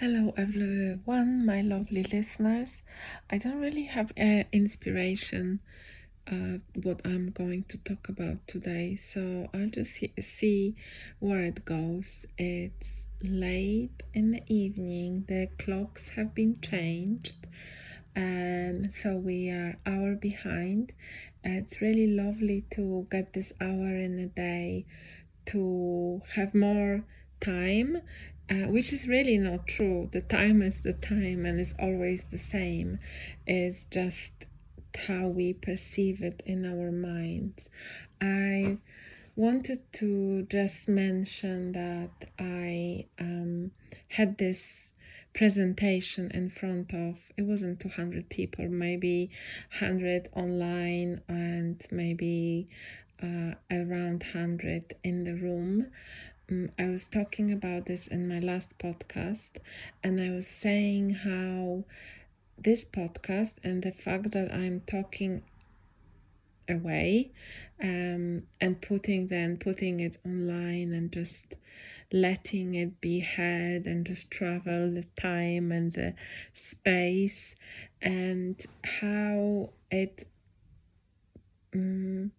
Hello, everyone, my lovely listeners. I don't really have uh, inspiration uh, what I'm going to talk about today, so I'll just see where it goes. It's late in the evening, the clocks have been changed, and so we are hour behind. It's really lovely to get this hour in the day to have more time uh, which is really not true. The time is the time and is always the same. It's just how we perceive it in our minds. I wanted to just mention that I um, had this presentation in front of it wasn't 200 people maybe 100 online and maybe uh, around 100 in the room I was talking about this in my last podcast, and I was saying how this podcast and the fact that I'm talking away um, and putting then putting it online and just letting it be heard and just travel the time and the space and how it um,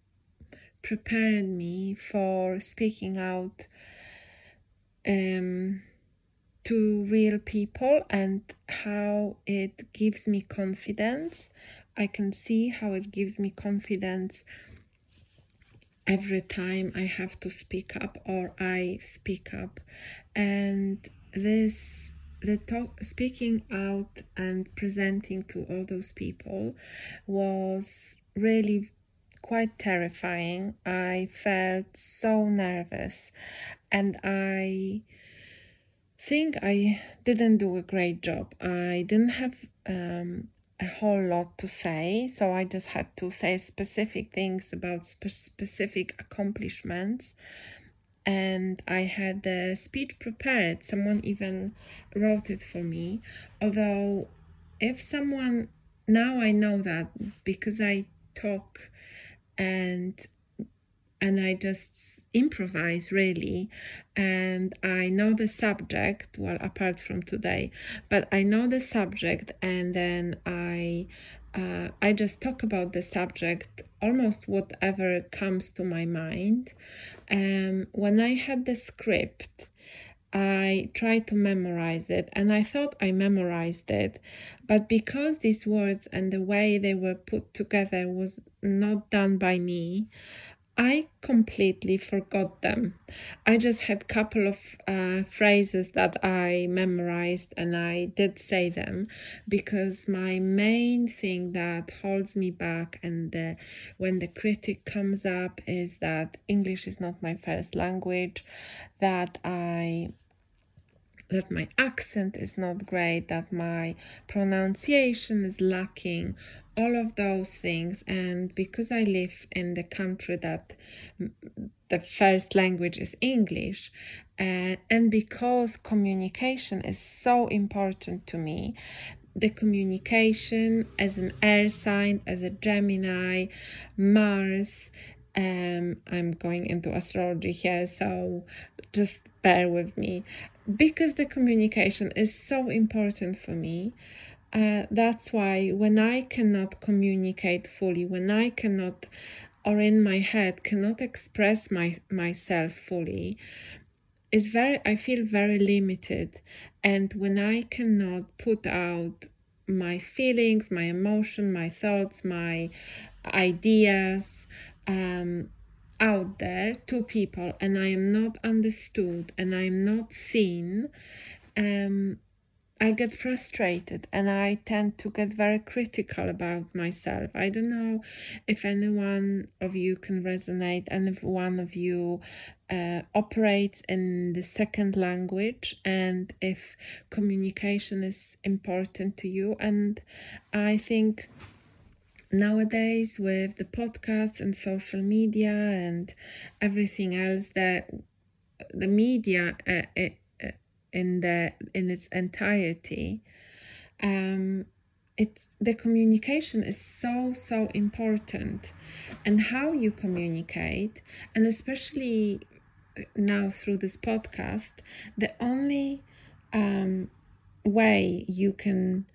prepared me for speaking out um, to real people and how it gives me confidence. I can see how it gives me confidence every time I have to speak up or I speak up. And this the talk speaking out and presenting to all those people was really quite terrifying. I felt so nervous and I think I didn't do a great job. I didn't have um, a whole lot to say, so I just had to say specific things about spe- specific accomplishments. And I had the speech prepared, someone even wrote it for me. Although, if someone now I know that because I talk and and I just improvise really. And I know the subject well apart from today but I know the subject and then I uh, I just talk about the subject almost whatever comes to my mind. Um when I had the script I tried to memorize it and I thought I memorized it, but because these words and the way they were put together was not done by me, I completely forgot them. I just had a couple of uh, phrases that I memorized and I did say them because my main thing that holds me back and the, when the critic comes up is that English is not my first language, that I that my accent is not great, that my pronunciation is lacking, all of those things. And because I live in the country that the first language is English, uh, and because communication is so important to me, the communication as an air sign, as a Gemini, Mars, um, I'm going into astrology here, so just bear with me because the communication is so important for me. Uh, that's why when I cannot communicate fully, when I cannot, or in my head cannot express my myself fully, is very I feel very limited, and when I cannot put out my feelings, my emotion, my thoughts, my ideas, um, out there to people and I am not understood and I am not seen, um, I get frustrated and I tend to get very critical about myself. I don't know if any one of you can resonate and if one of you uh, operates in the second language and if communication is important to you. And I think nowadays with the podcasts and social media and everything else that the media uh, in the in its entirety. Um it's the communication is so so important. And how you communicate and especially now through this podcast the only um way you can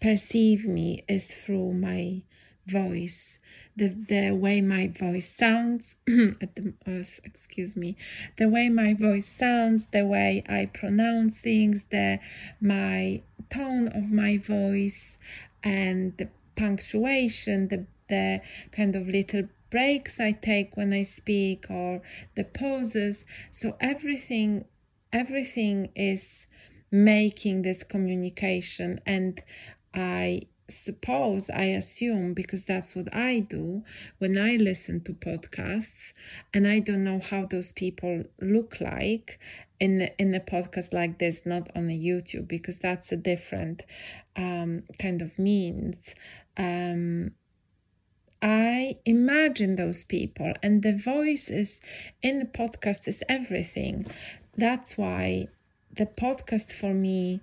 perceive me is through my voice the the way my voice sounds the uh, excuse me the way my voice sounds the way i pronounce things the my tone of my voice and the punctuation the the kind of little breaks i take when i speak or the pauses. So everything everything is making this communication and i suppose I assume because that's what I do when I listen to podcasts and I don't know how those people look like in the, in a podcast like this not on a YouTube because that's a different um, kind of means. Um, I imagine those people and the voices in the podcast is everything. That's why the podcast for me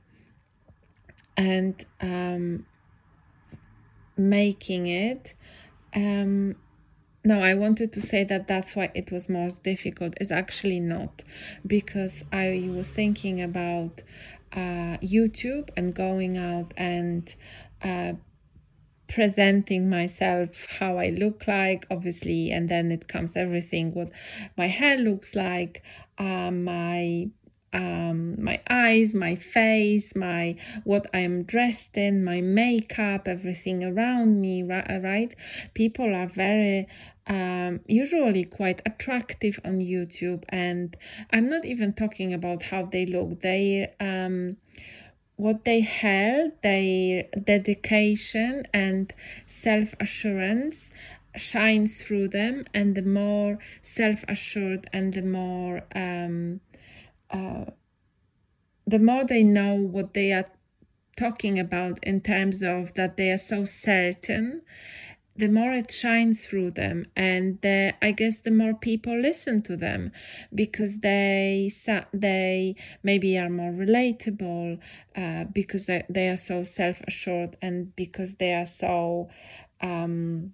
and um, making it um no i wanted to say that that's why it was more difficult. It's actually not because i was thinking about uh, youtube and going out and uh, presenting myself how i look like obviously and then it comes everything what my hair looks like uh, my um, my eyes, my face, my what I'm dressed in, my makeup, everything around me, right? People are very um, usually quite attractive on YouTube, and I'm not even talking about how they look. They um, what they held, their dedication and self assurance shines through them, and the more self assured and the more um, uh, the more they know what they are talking about in terms of that they are so certain the more it shines through them. And the, i guess the more people listen to them because they they maybe are more relatable uh, because they, they are so self-assured and because they are so um,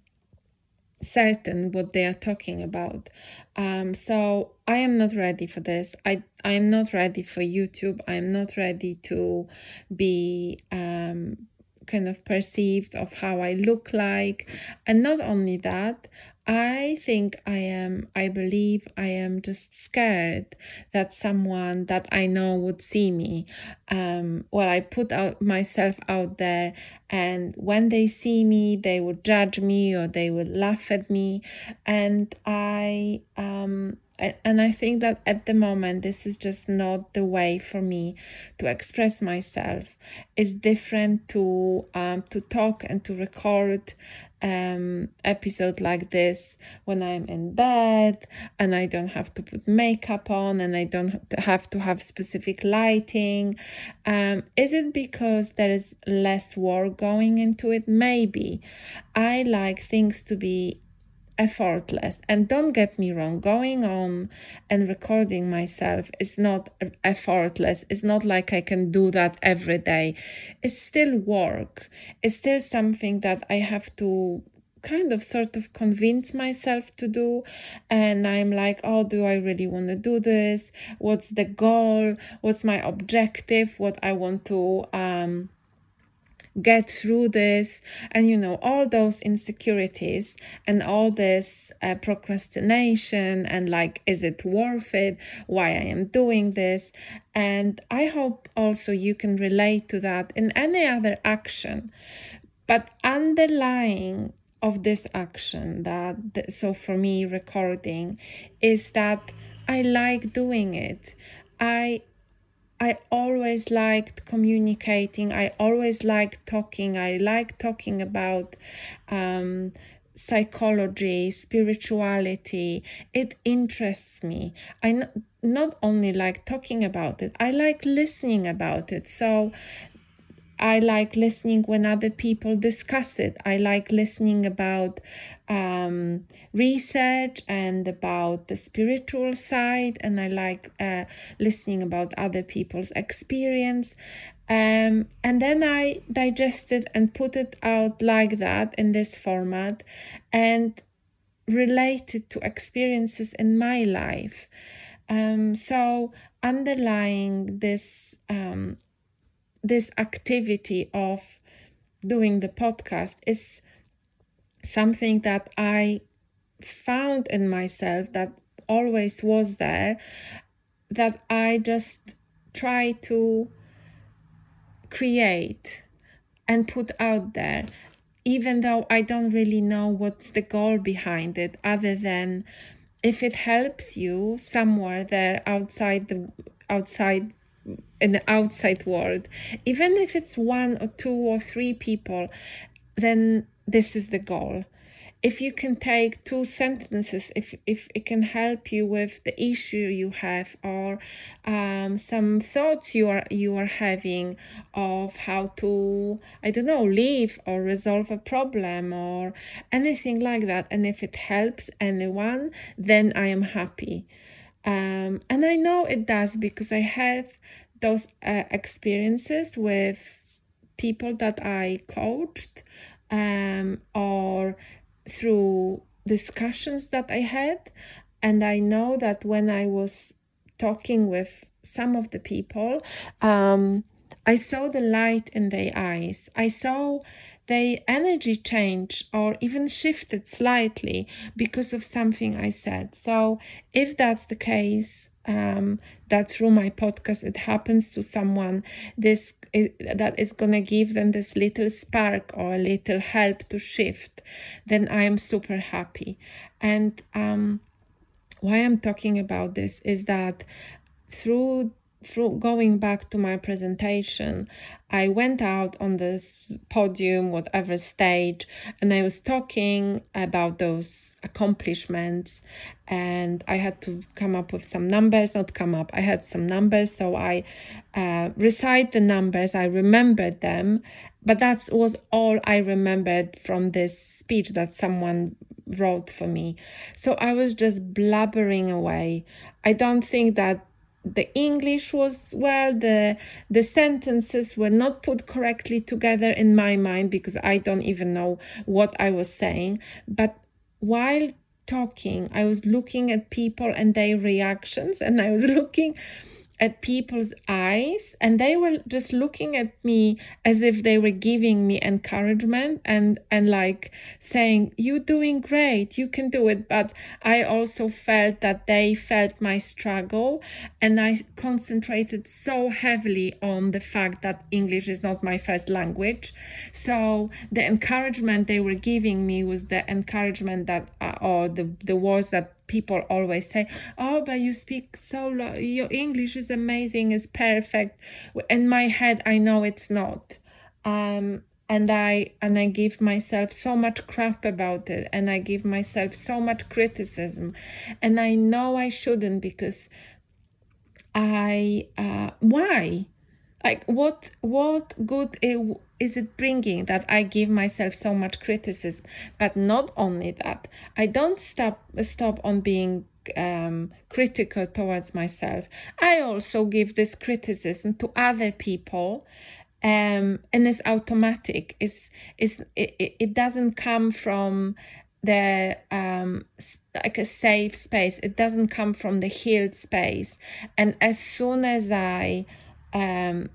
certain what they are talking about. Um, so I am not ready for this. I I am not ready for YouTube. I am not ready to be um, kind of perceived of how I look like, and not only that, I think I am, I believe I am just scared that someone that I know would see me. Um, well, I put out myself out there, and when they see me, they would judge me or they would laugh at me. And I, um, and I think that at the moment, this is just not the way for me to express myself. It's different to um, to talk and to record um, episode like this when I'm in bed and I don't have to put makeup on and I don't have to have specific lighting. Um, is it because there is less work going into it? Maybe. I like things to be effortless. And don't get me wrong, going on and recording myself is not effortless. It's not like I can do that every day. It's still work. It's still something that I have to kind of sort of convince myself to do and i'm like oh do i really want to do this what's the goal what's my objective what i want to um get through this and you know all those insecurities and all this uh, procrastination and like is it worth it? Why i am doing this? And i hope also you can relate to that in any other action. But underlying of this action that so for me recording is that i like doing it. I I always liked communicating. I always liked talking. I like talking about um, psychology, spirituality. It interests me. I not only like talking about it, I like listening about it. So I like listening when other people discuss it. I like listening about um, research and about the spiritual side, and I like uh, listening about other people's experience. Um, and then I digest it and put it out like that in this format and related to experiences in my life. Um, so, underlying this um, this activity of doing the podcast is something that I found in myself that always was there that I just try to create and put out there even though I don't really know what's the goal behind it other than if it helps you somewhere there outside the outside in the outside world even if it's one or two or three people then this is the goal. If you can take two sentences if if it can help you with the issue you have or um, some thoughts you are you are having of how to i don't know live or resolve a problem or anything like that. And if it helps anyone then i am happy. Um, and i know it does because i have those uh, experiences with people that i coached um, or through discussions that I had. And I know that when I was talking with some of the people, um, I saw the light in their eyes. I saw their energy change or even shifted slightly because of something I said. So, if that's the case, um, that through my podcast it happens to someone, this that is going to give them this little spark or a little help to shift, then I am super happy. And um, why I'm talking about this is that through through going back to my presentation, I went out on this podium, whatever stage, and I was talking about those accomplishments. And I had to come up with some numbers, not come up, I had some numbers. So I uh, recite the numbers, I remembered them. But that was all I remembered from this speech that someone wrote for me. So I was just blabbering away. I don't think that the english was well the the sentences were not put correctly together in my mind because i don't even know what i was saying. But while talking i was looking at people and their reactions and i was looking at people's eyes and they were just looking at me as if they were giving me encouragement and and like saying you're doing great you can do it. But i also felt that they felt my struggle and i concentrated so heavily on the fact that english is not my first language. So the encouragement they were giving me was the encouragement that uh, or the the words that people always say, "Oh, but you speak so low. Your English is amazing, is perfect." In my head, I know it's not. Um, and I and I give myself so much crap about it, and I give myself so much criticism, and I know I shouldn't because I uh, why like what what good is it bringing that i give myself so much criticism? But not only that i don't stop stop on being um, critical towards myself. I also give this criticism to other people um, and it's automatic. It's, it's it, it doesn't come from the um like a safe space. It doesn't come from the healed space. And as soon as i um,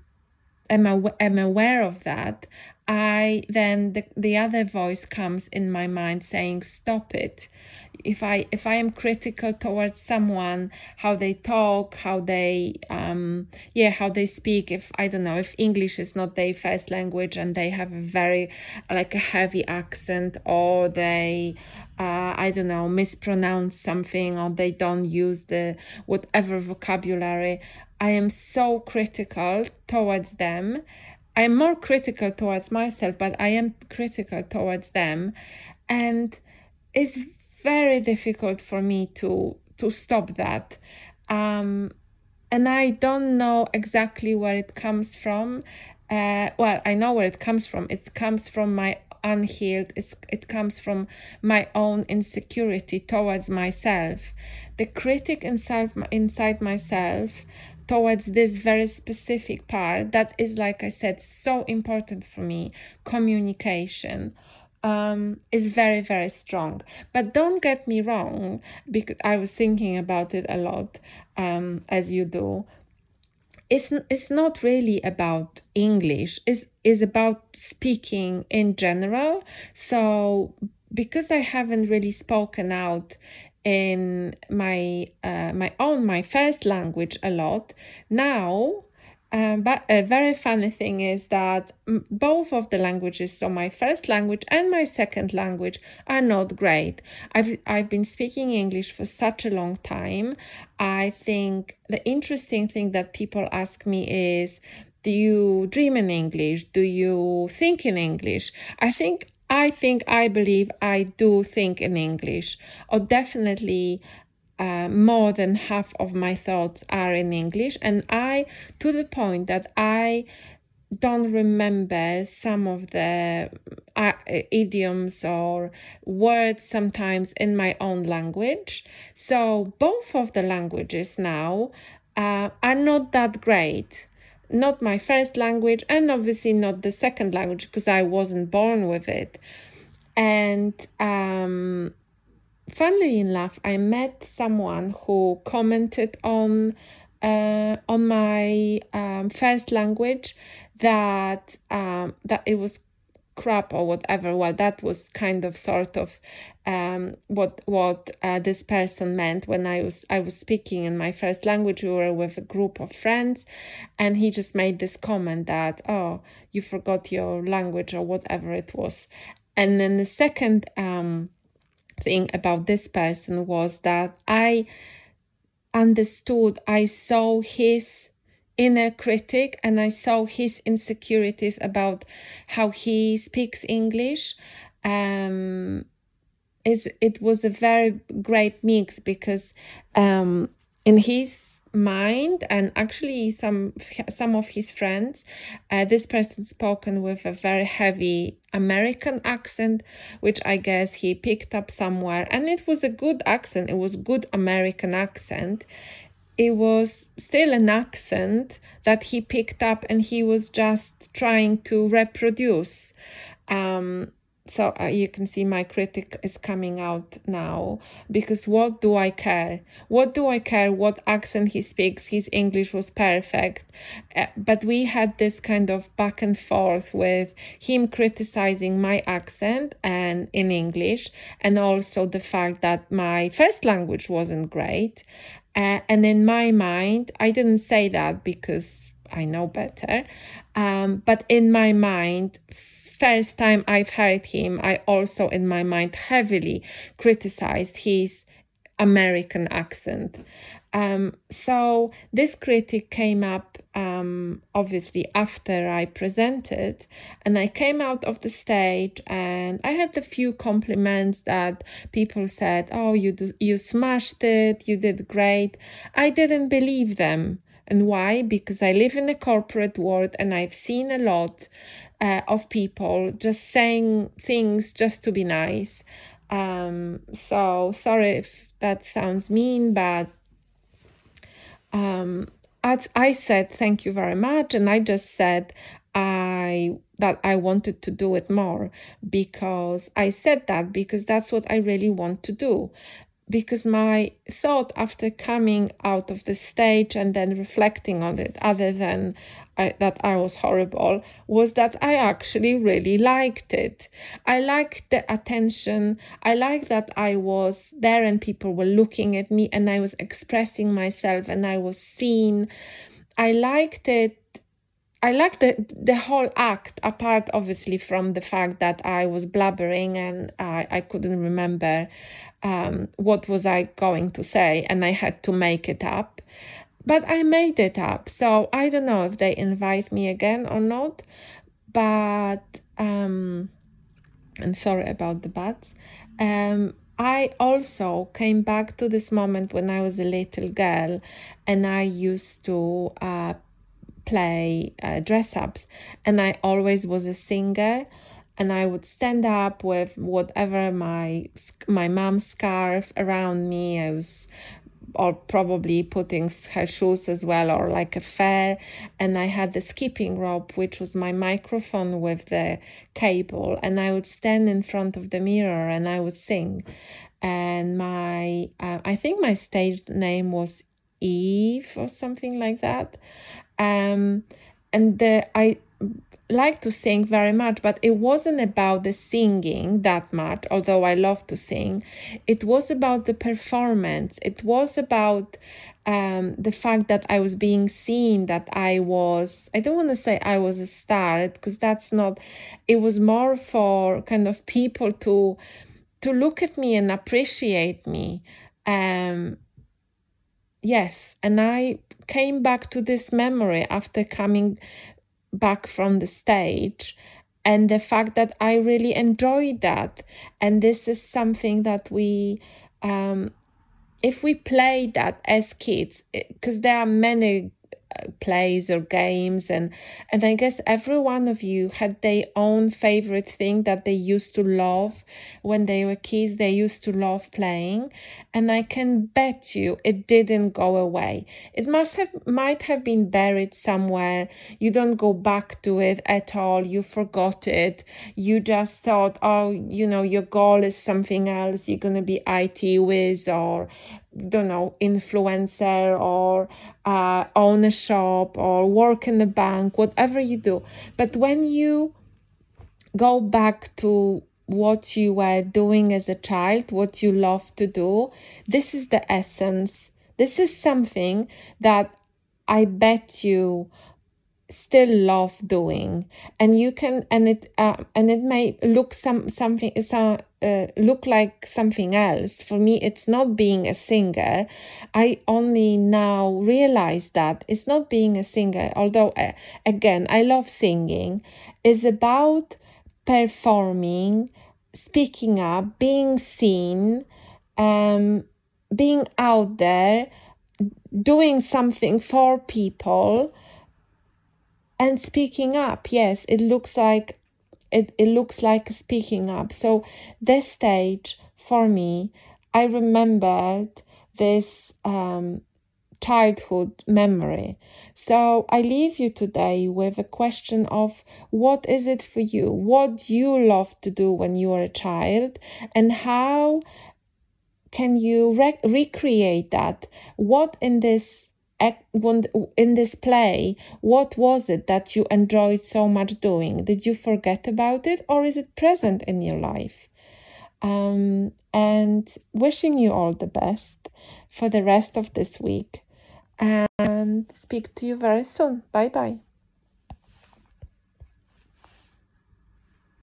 am, am aware of that, I then the, the other voice comes in my mind saying, Stop it. If I if I am critical towards someone, how they talk, how they um yeah, how they speak, if I don't know, if English is not their first language and they have a very like a heavy accent or they uh, I don't know, mispronounce something or they don't use the whatever vocabulary. I am so critical towards them. I am more critical towards myself, but I am critical towards them. And it's very difficult for me to to stop that. Um, and I don't know exactly where it comes from. Uh, well, I know where it comes from. It comes from my unhealed. It's, it comes from my own insecurity towards myself. The critic inside, inside myself towards this very specific part that is like i said so important for me communication um, is very very strong but don't get me wrong because i was thinking about it a lot um, as you do it's it's not really about English. It's is about speaking in general. So because I haven't really spoken out in my uh, my own my first language a lot now um, but a very funny thing is that both of the languages, so my first language and my second language, are not great. I've I've been speaking English for such a long time. I think the interesting thing that people ask me is, do you dream in English? Do you think in English? I think I think I believe I do think in English, or definitely uh, more than half of my thoughts are in English, and I to the point that I don't remember some of the uh, idioms or words sometimes in my own language. So both of the languages now uh, are not that great. Not my first language, and obviously not the second language because I wasn't born with it. And um, funnily enough, I met someone who commented on uh, on my um, first language that um, that it was crap or whatever. Well, that was kind of sort of um, what what uh, this person meant when I was I was speaking in my first language. We were with a group of friends, and he just made this comment that oh you forgot your language or whatever it was, and then the second um, thing about this person was that I understood, I saw his inner critic and I saw his insecurities about how he speaks English. Um, it was a very great mix because um, in his mind and actually some some of his friends uh, this person spoken with a very heavy american accent which i guess he picked up somewhere and it was a good accent it was good american accent it was still an accent that he picked up and he was just trying to reproduce. Um, so uh, you can see my critic is coming out now because what do i care? What do i care what accent he speaks? His english was perfect. Uh, but we had this kind of back and forth with him criticizing my accent and in english and also the fact that my first language wasn't great uh, and in my mind i didn't say that because i know better. Um, but in my mind first time I've heard him, I also in my mind heavily criticized his American accent. Um, so this critic came up um, obviously after I presented, and I came out of the stage and I had a few compliments that people said, "Oh, you do, you smashed it, you did great." I didn't believe them, and why? Because I live in the corporate world and I've seen a lot uh, of people just saying things just to be nice. Um, so sorry if that sounds mean, but um, as I said thank you very much, and I just said I that I wanted to do it more because I said that because that's what I really want to do because my thought after coming out of the stage and then reflecting on it, other than I, that I was horrible, was that I actually really liked it. I liked the attention. I liked that I was there and people were looking at me and I was expressing myself and I was seen. I liked it I liked the the whole act, apart obviously from the fact that I was blabbering and I, I couldn't remember um, what was I going to say, and I had to make it up. But I made it up, so I don't know if they invite me again or not. But um, and sorry about the buts. Um, I also came back to this moment when I was a little girl, and I used to uh, play uh, dress ups, and I always was a singer and I would stand up with whatever my my mom's scarf around me. I was or probably putting her shoes as well or like a fair. And i had the skipping rope which was my microphone with the cable. And i would stand in front of the mirror and i would sing. And my uh, i think my stage name was eve or something like that. Um, and the, I like to sing very much, but it wasn't about the singing that much, although I love to sing. It was about the performance. It was about um, the fact that I was being seen, that I was, I don't want to say I was a star, because that's not, it was more for kind of people to, to look at me and appreciate me. Um, yes, and I came back to this memory after coming back from the stage and the fact that I really enjoyed that. And this is something that we, um, if we play that as kids, because there are many plays or games and and i guess every one of you had their own favorite thing that they used to love. When they were kids they used to love playing and i can bet you it didn't go away. It must have might have been buried somewhere. You don't go back to it at all. You forgot IT. You just thought oh you know your goal is something else. You're going to be it whiz or don't know influencer or uh, own a shop or work in the bank whatever you do. But when you go back to what you were doing as a child what you love to do this is the essence. This is something that i bet you still love doing. And you can and it uh, and it may look some something some uh, look like something else. For me it's not being a singer. I only now realize that it's not being a singer. Although uh, again i love singing. Is about performing speaking up being seen um being out there doing something for people and speaking up yes it looks like it, it looks like speaking up. So this stage for me i remembered this um, childhood memory. So i leave you today with a question of what is it for you? What you love to do when you are a child? And how can you re- recreate that? What in this in this play, what was it that you enjoyed so much doing? Did you forget about it or is it present in your life? Um, and wishing you all the best for the rest of this week and speak to you very soon. Bye bye.